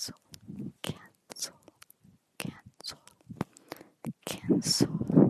cancel, cancel, cancel,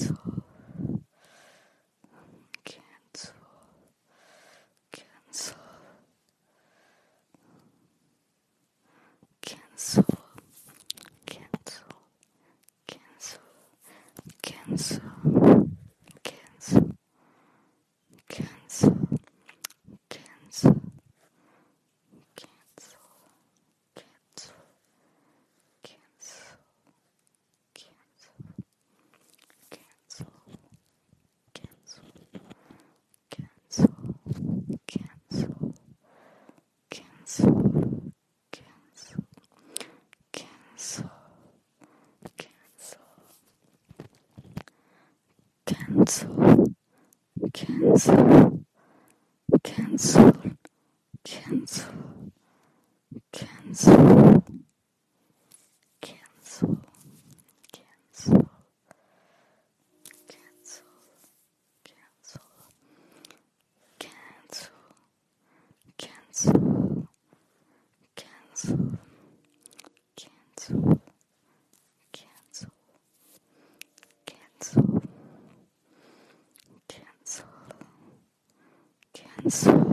So cancel, cancel, cancel, cancel, cancel. friends.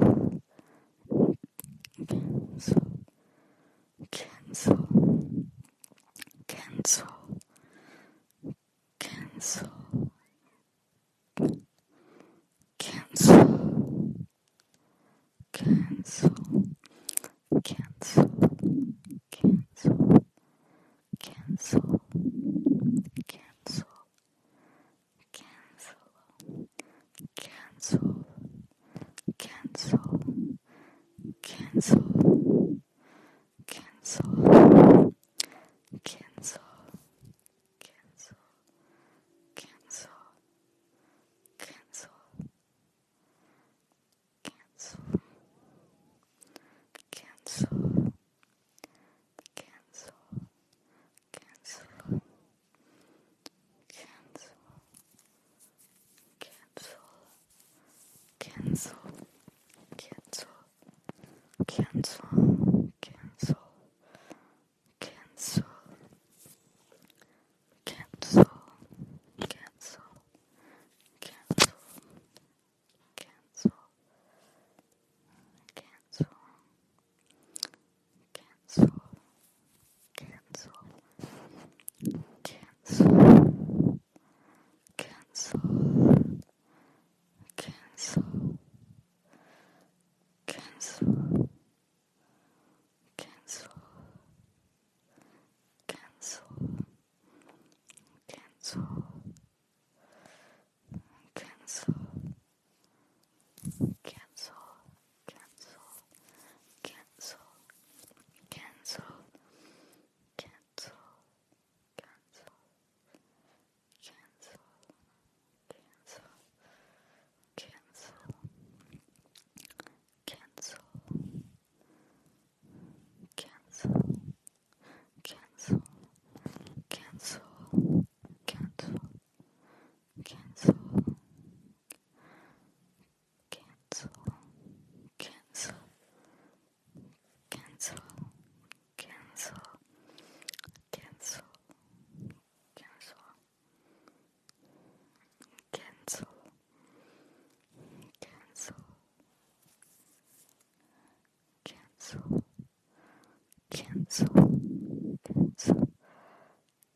Cancel, cancel,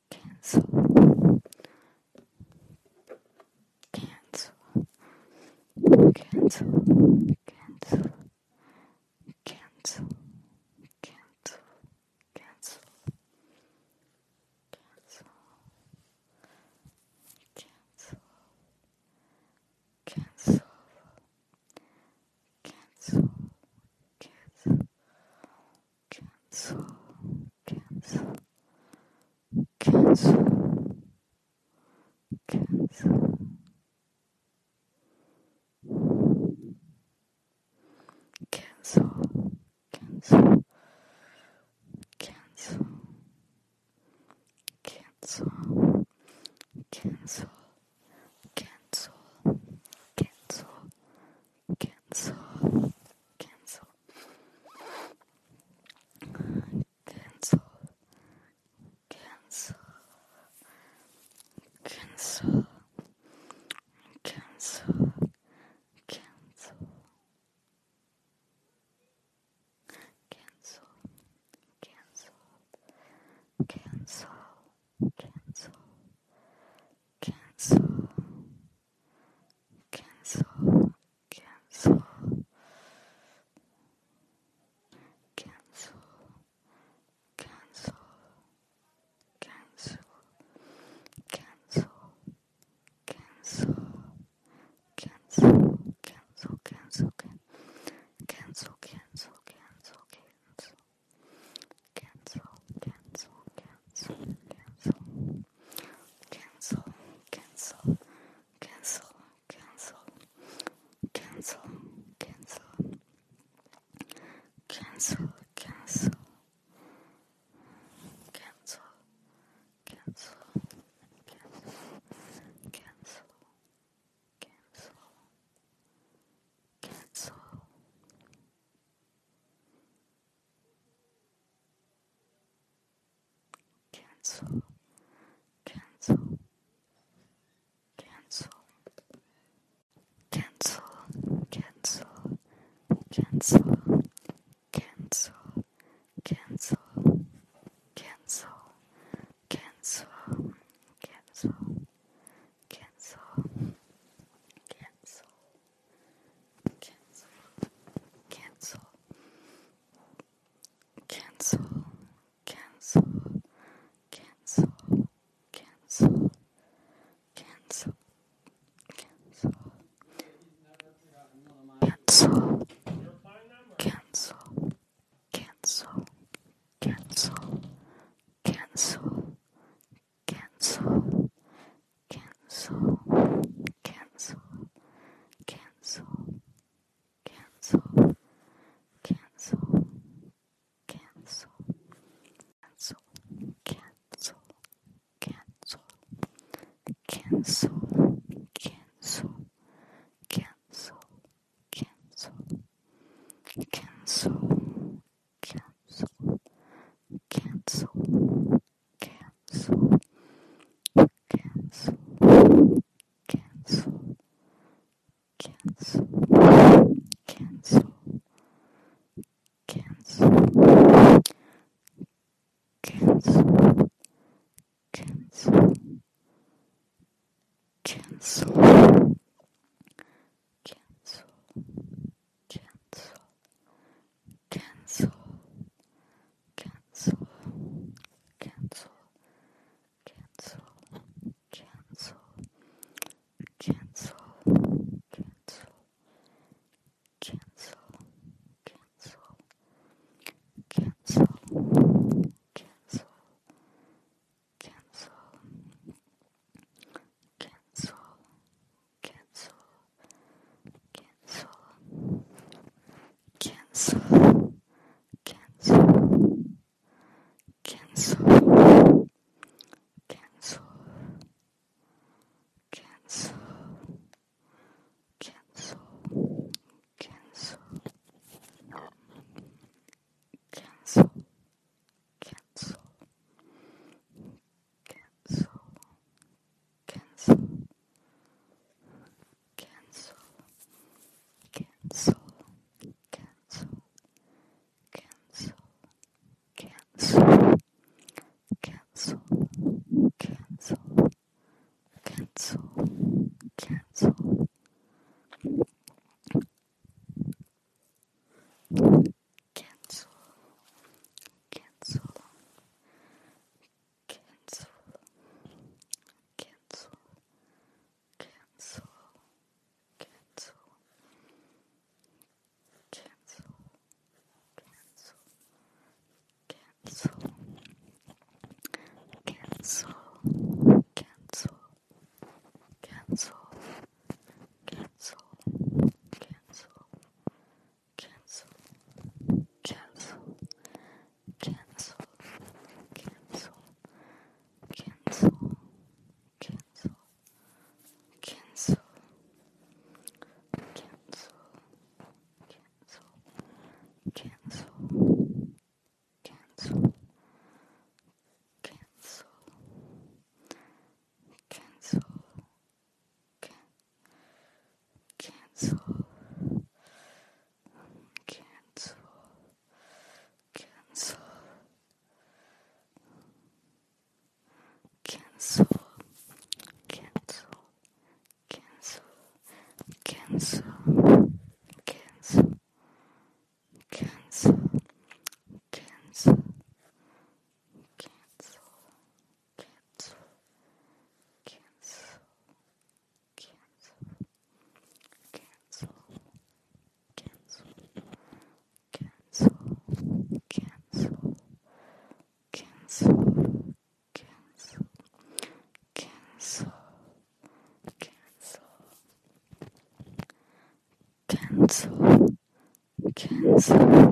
cancel, cancel, cancel, Thanks.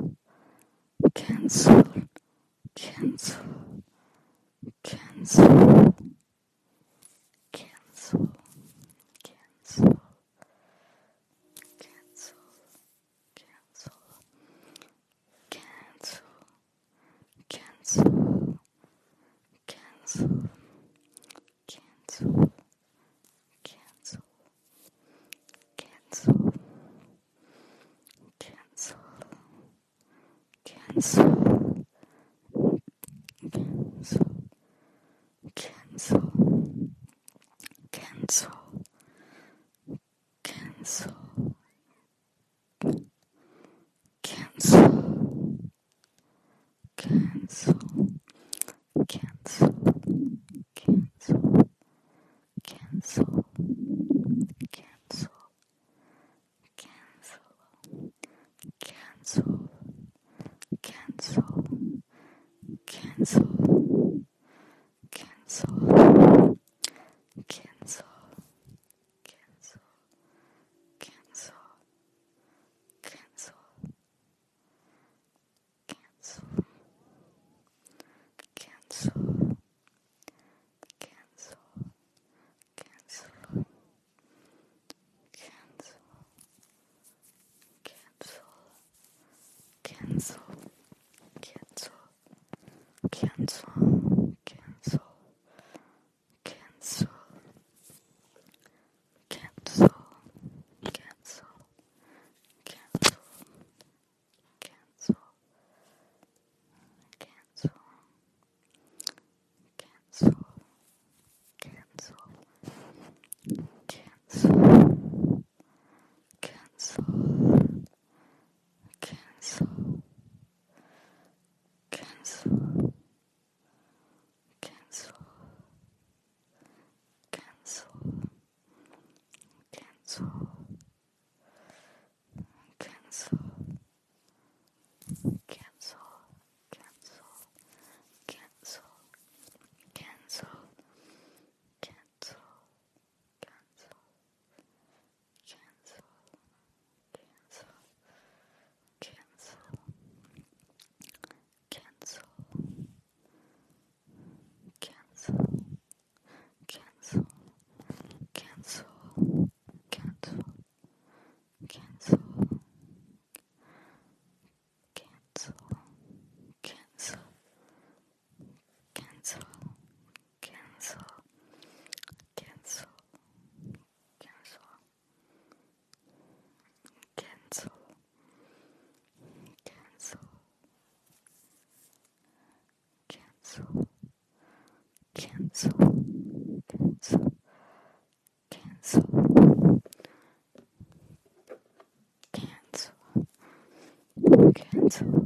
cancel, cancel, cancel, cancel, cancel.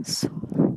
descanso.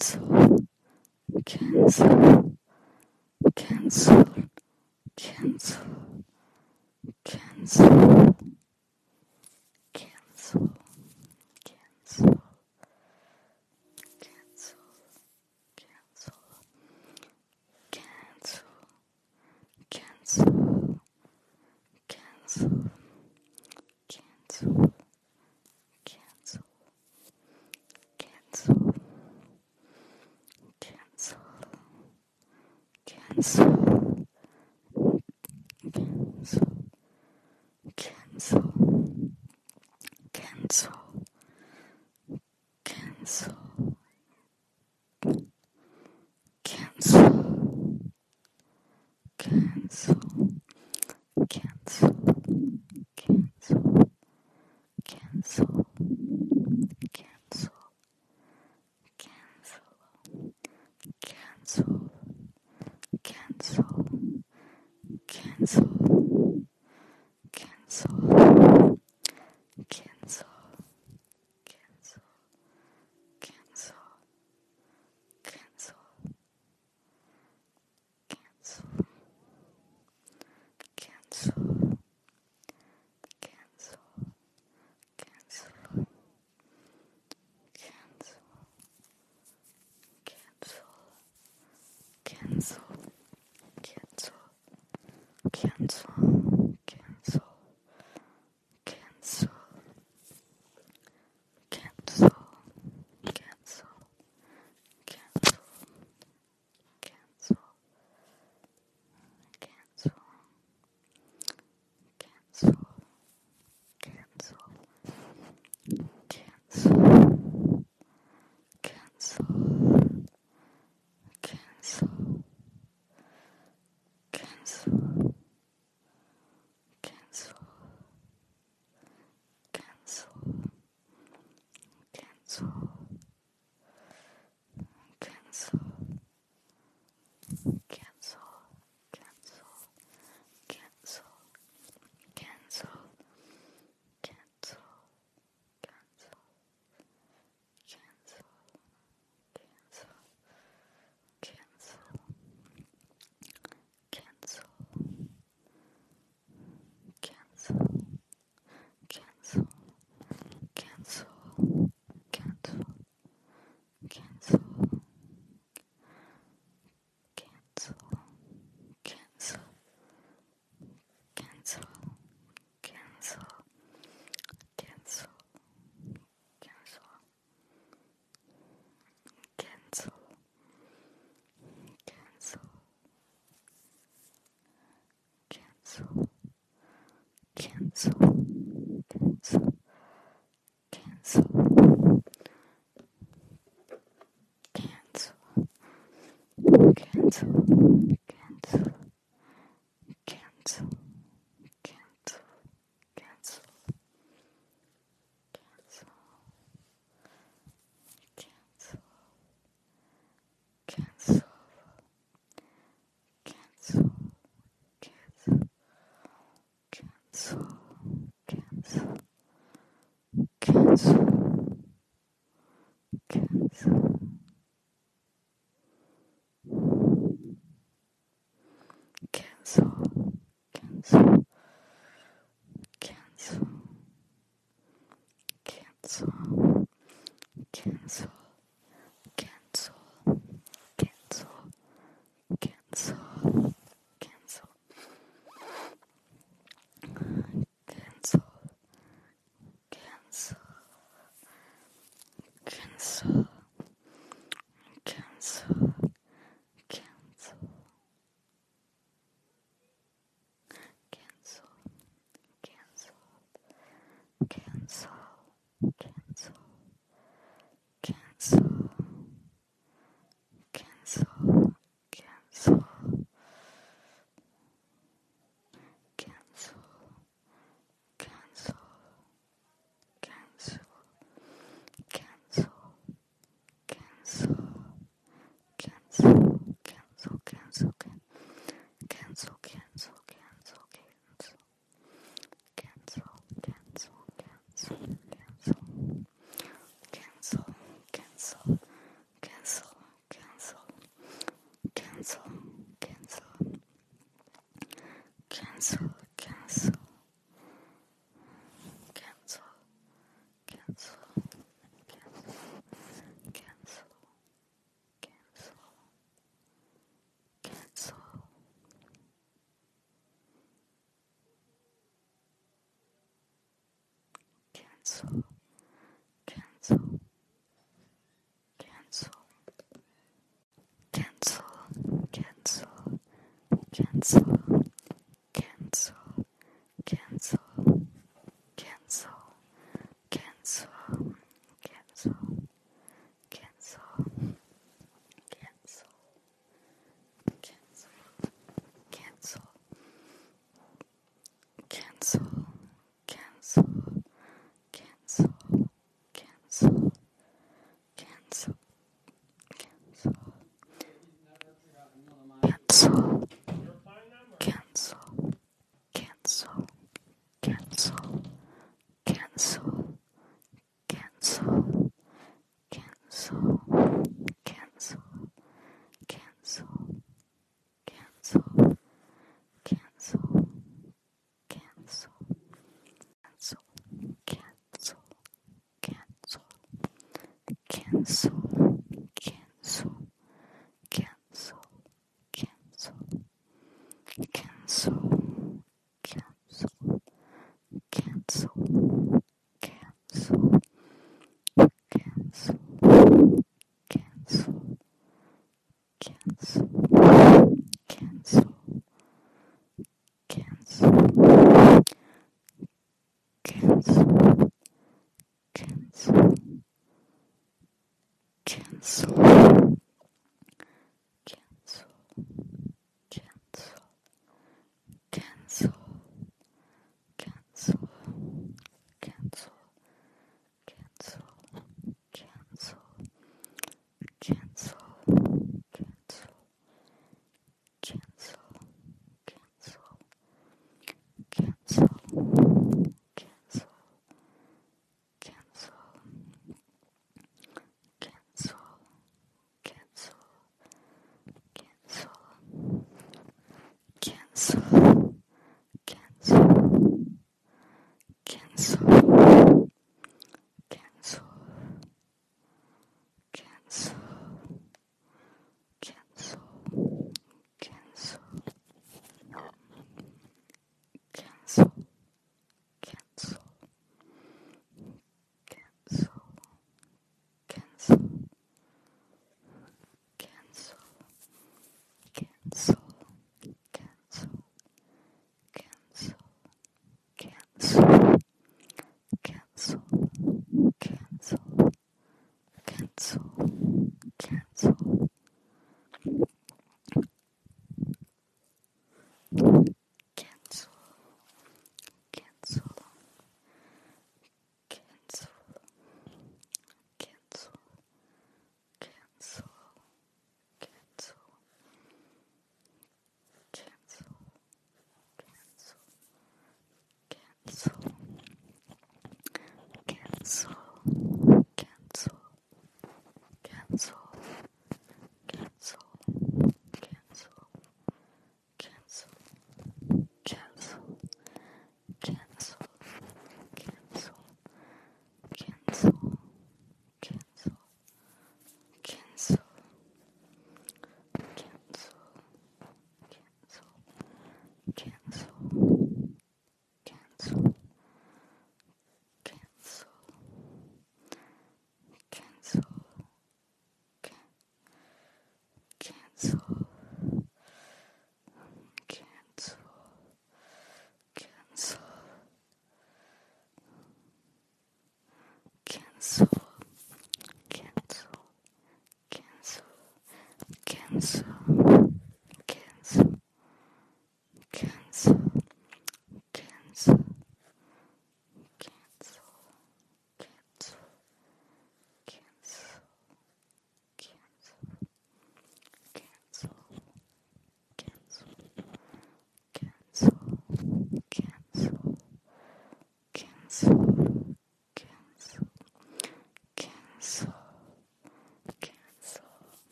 Cancel, cancel, cancel, cancel,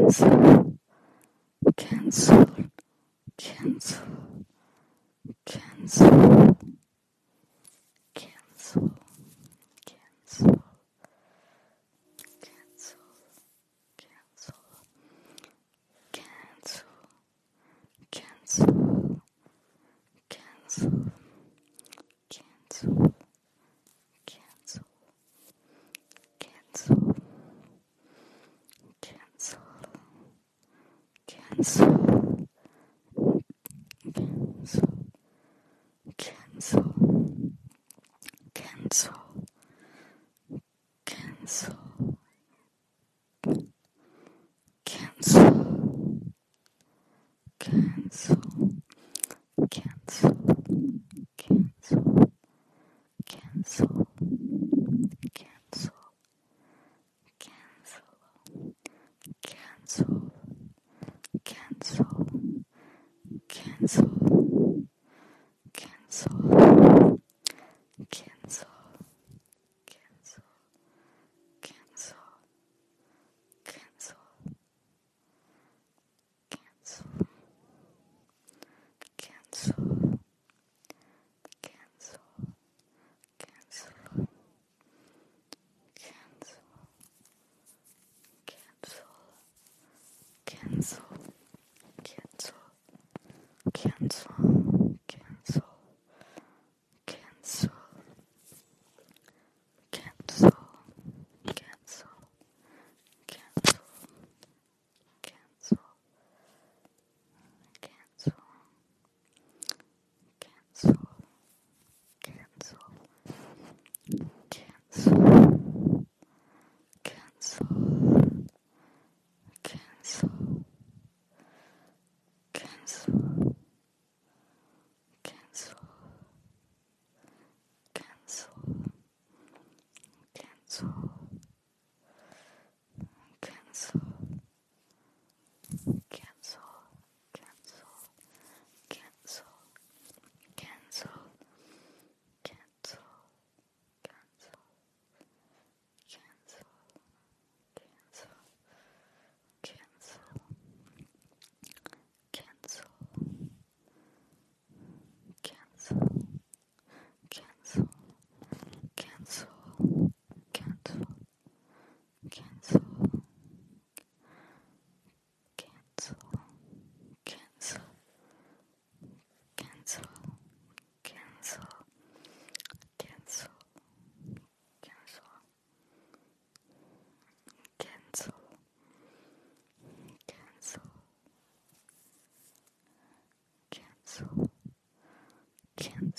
cancel, cancel, cancel, cancel, cancel,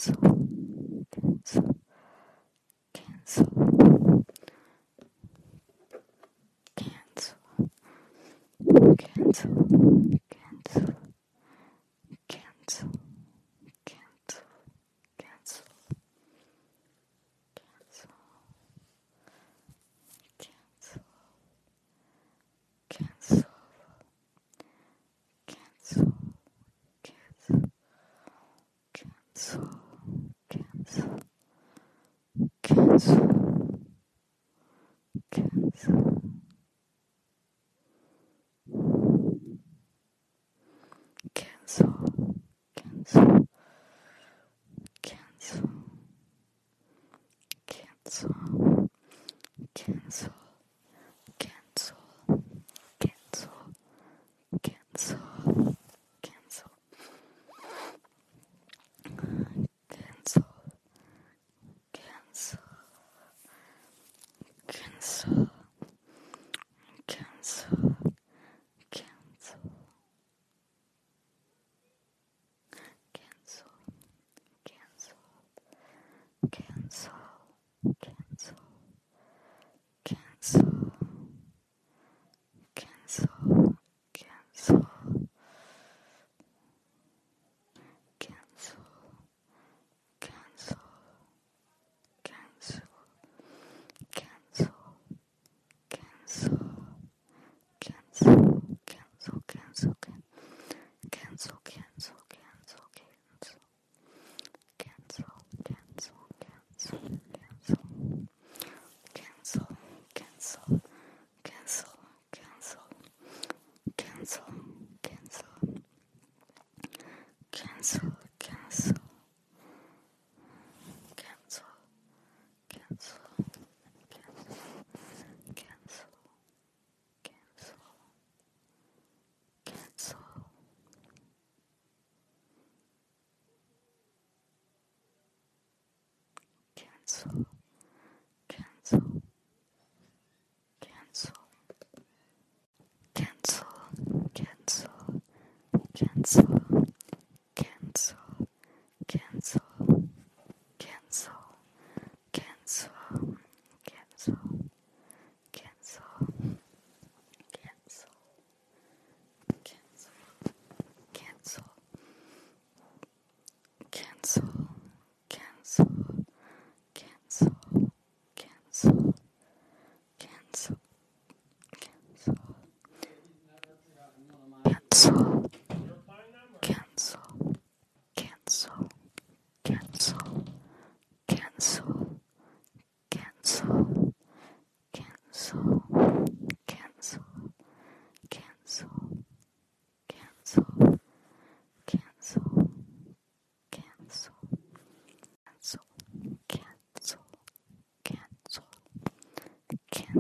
So.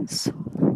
So.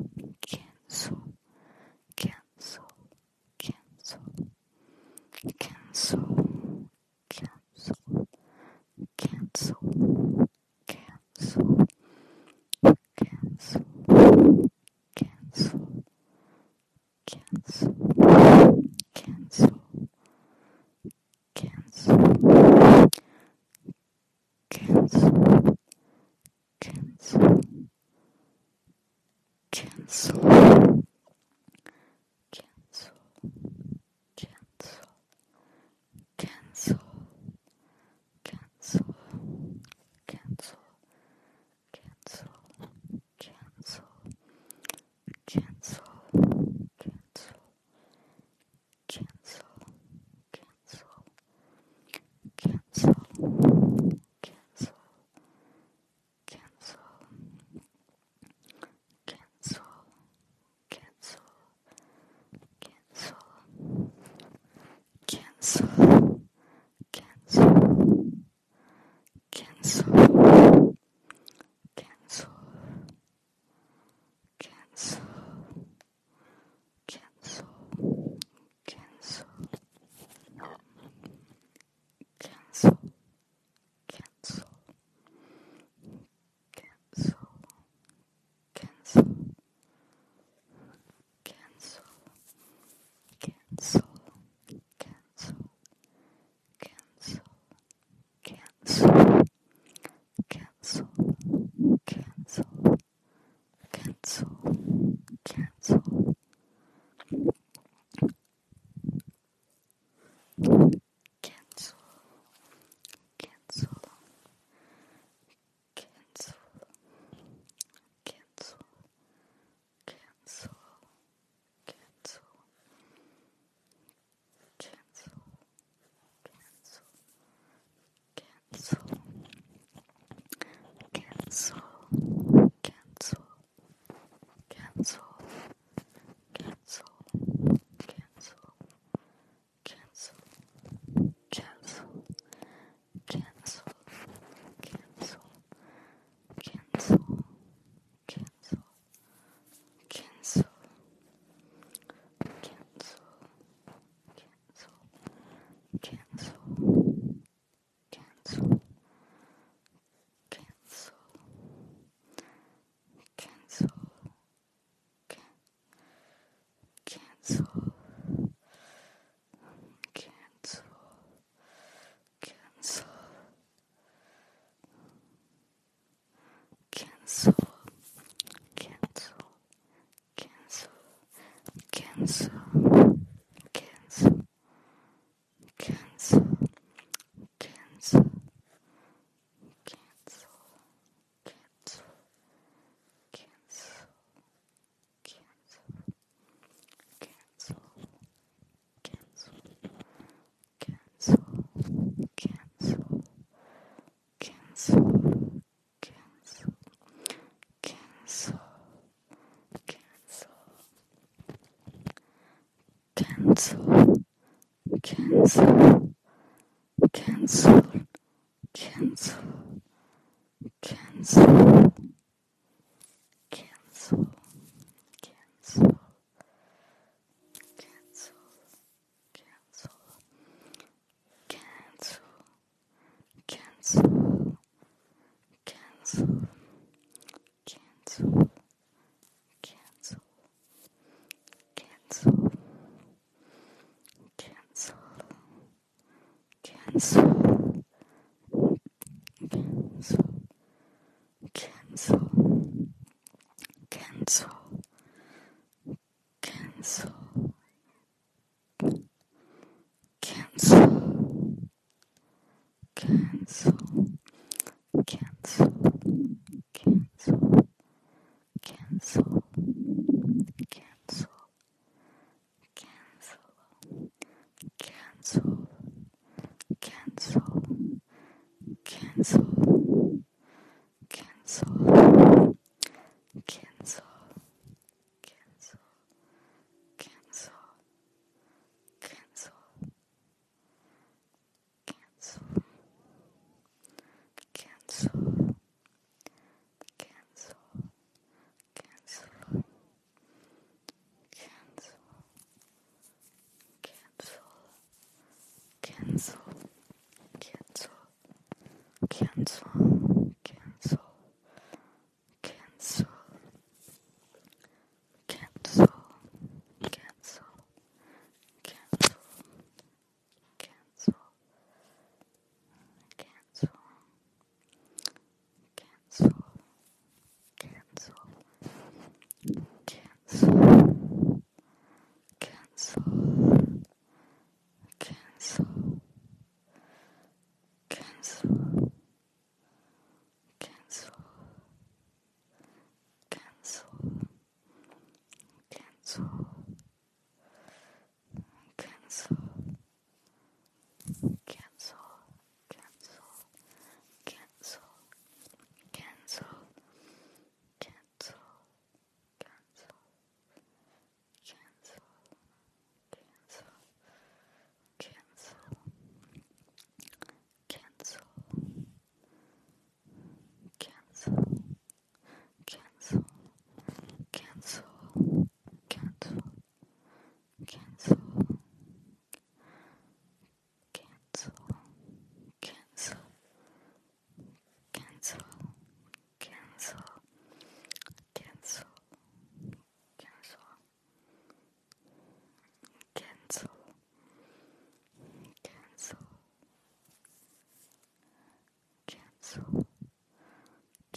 friends.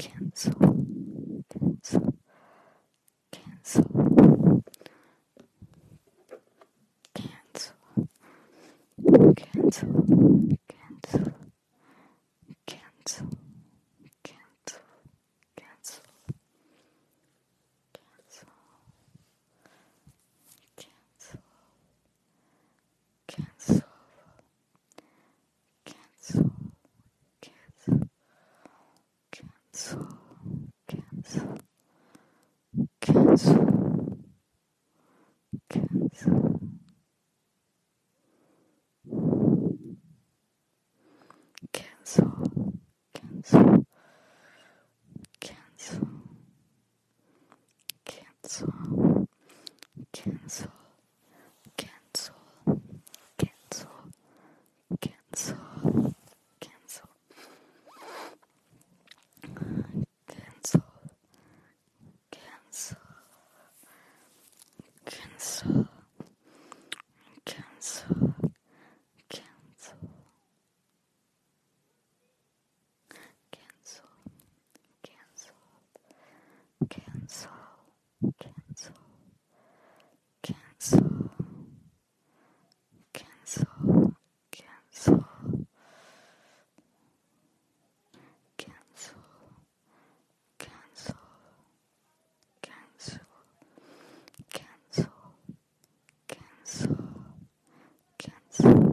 Cancel, cancel, cancel, cancel, thanks.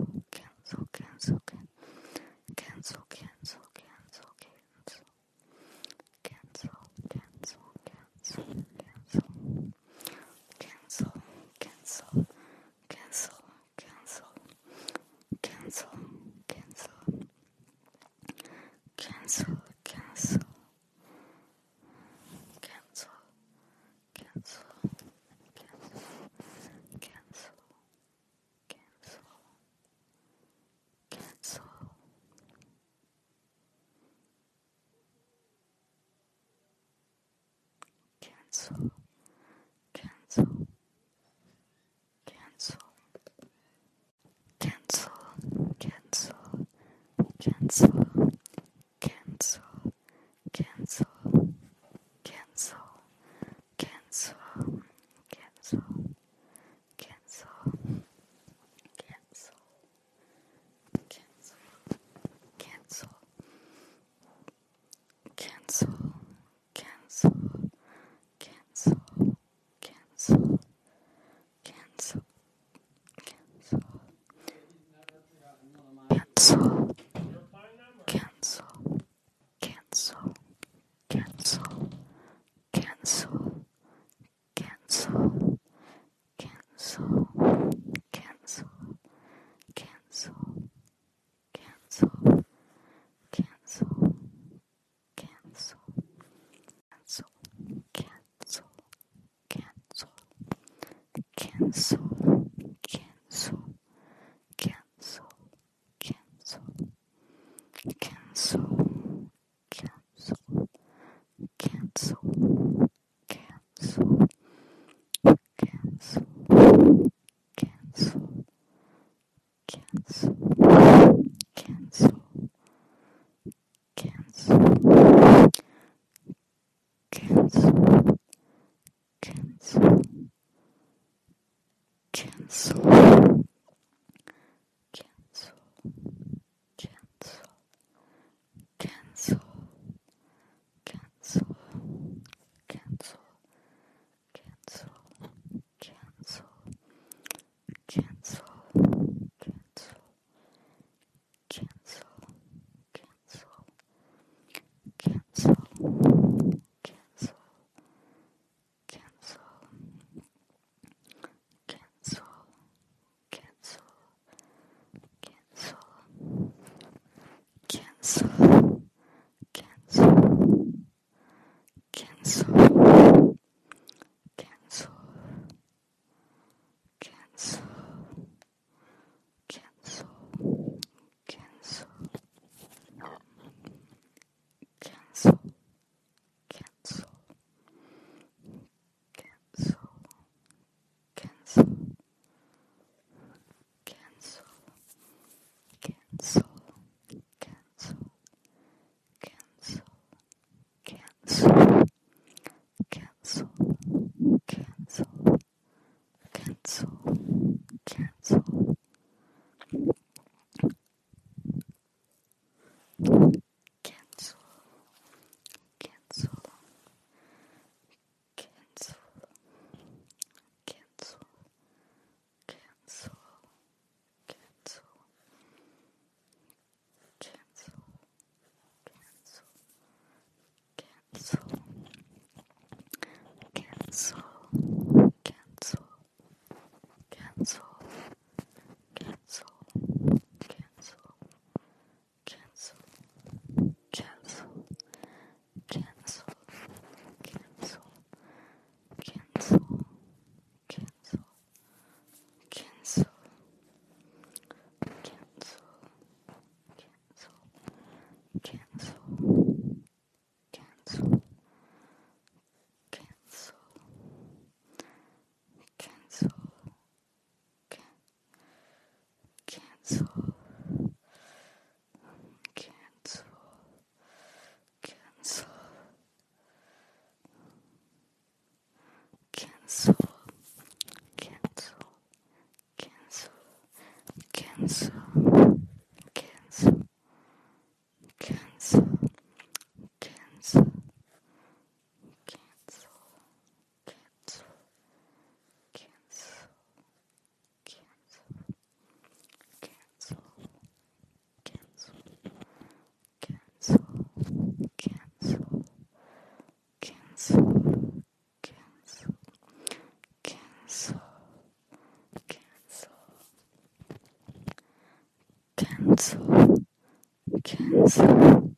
其实。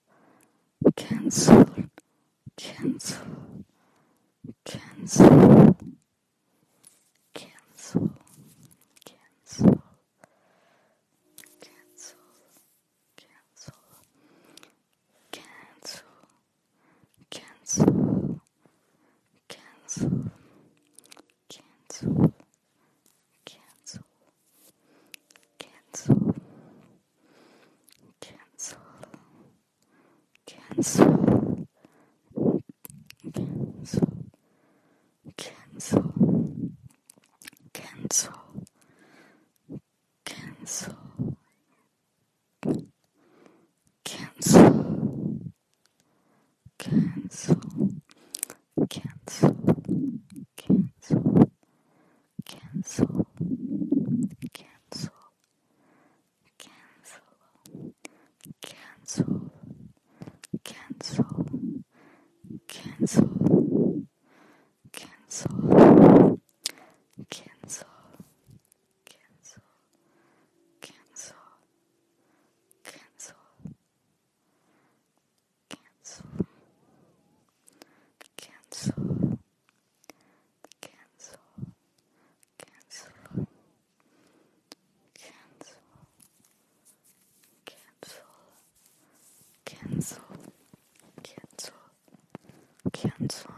cancel,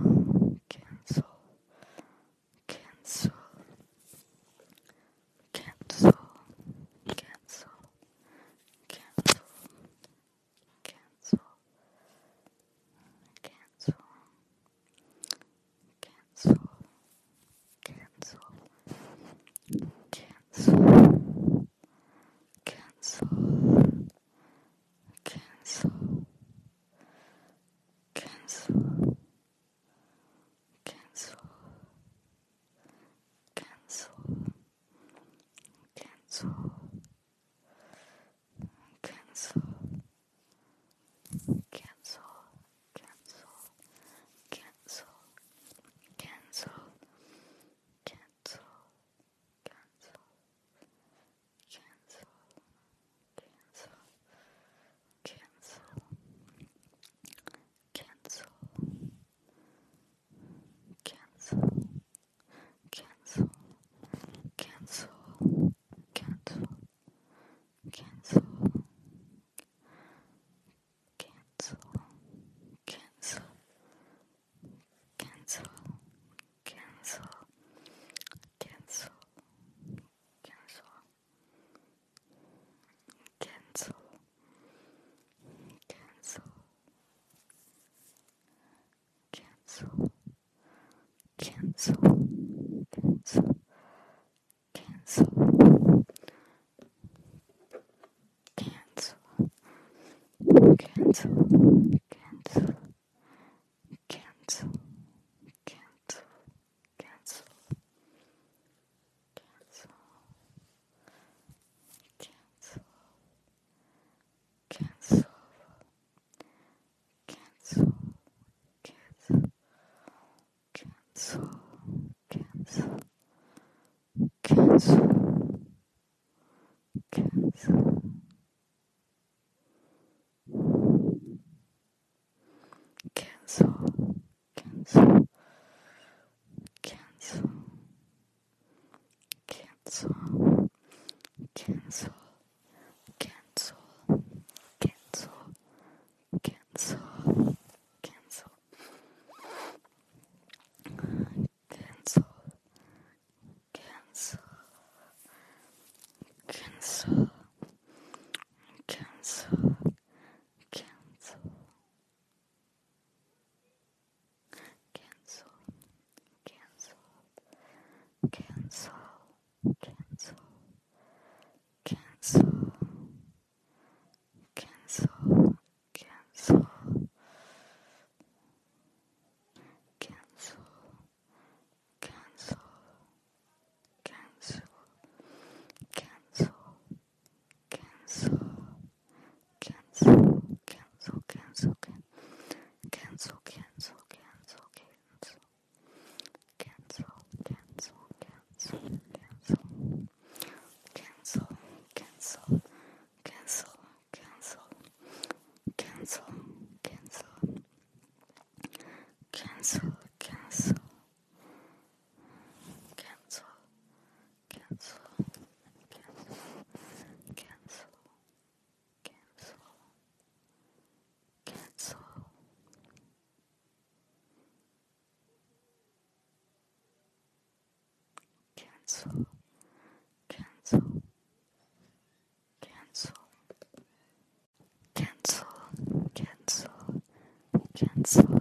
cancel, cancel, cancel, cancel, cancel, cancel, cancel, cancel, cancel, cancel. happened. friends.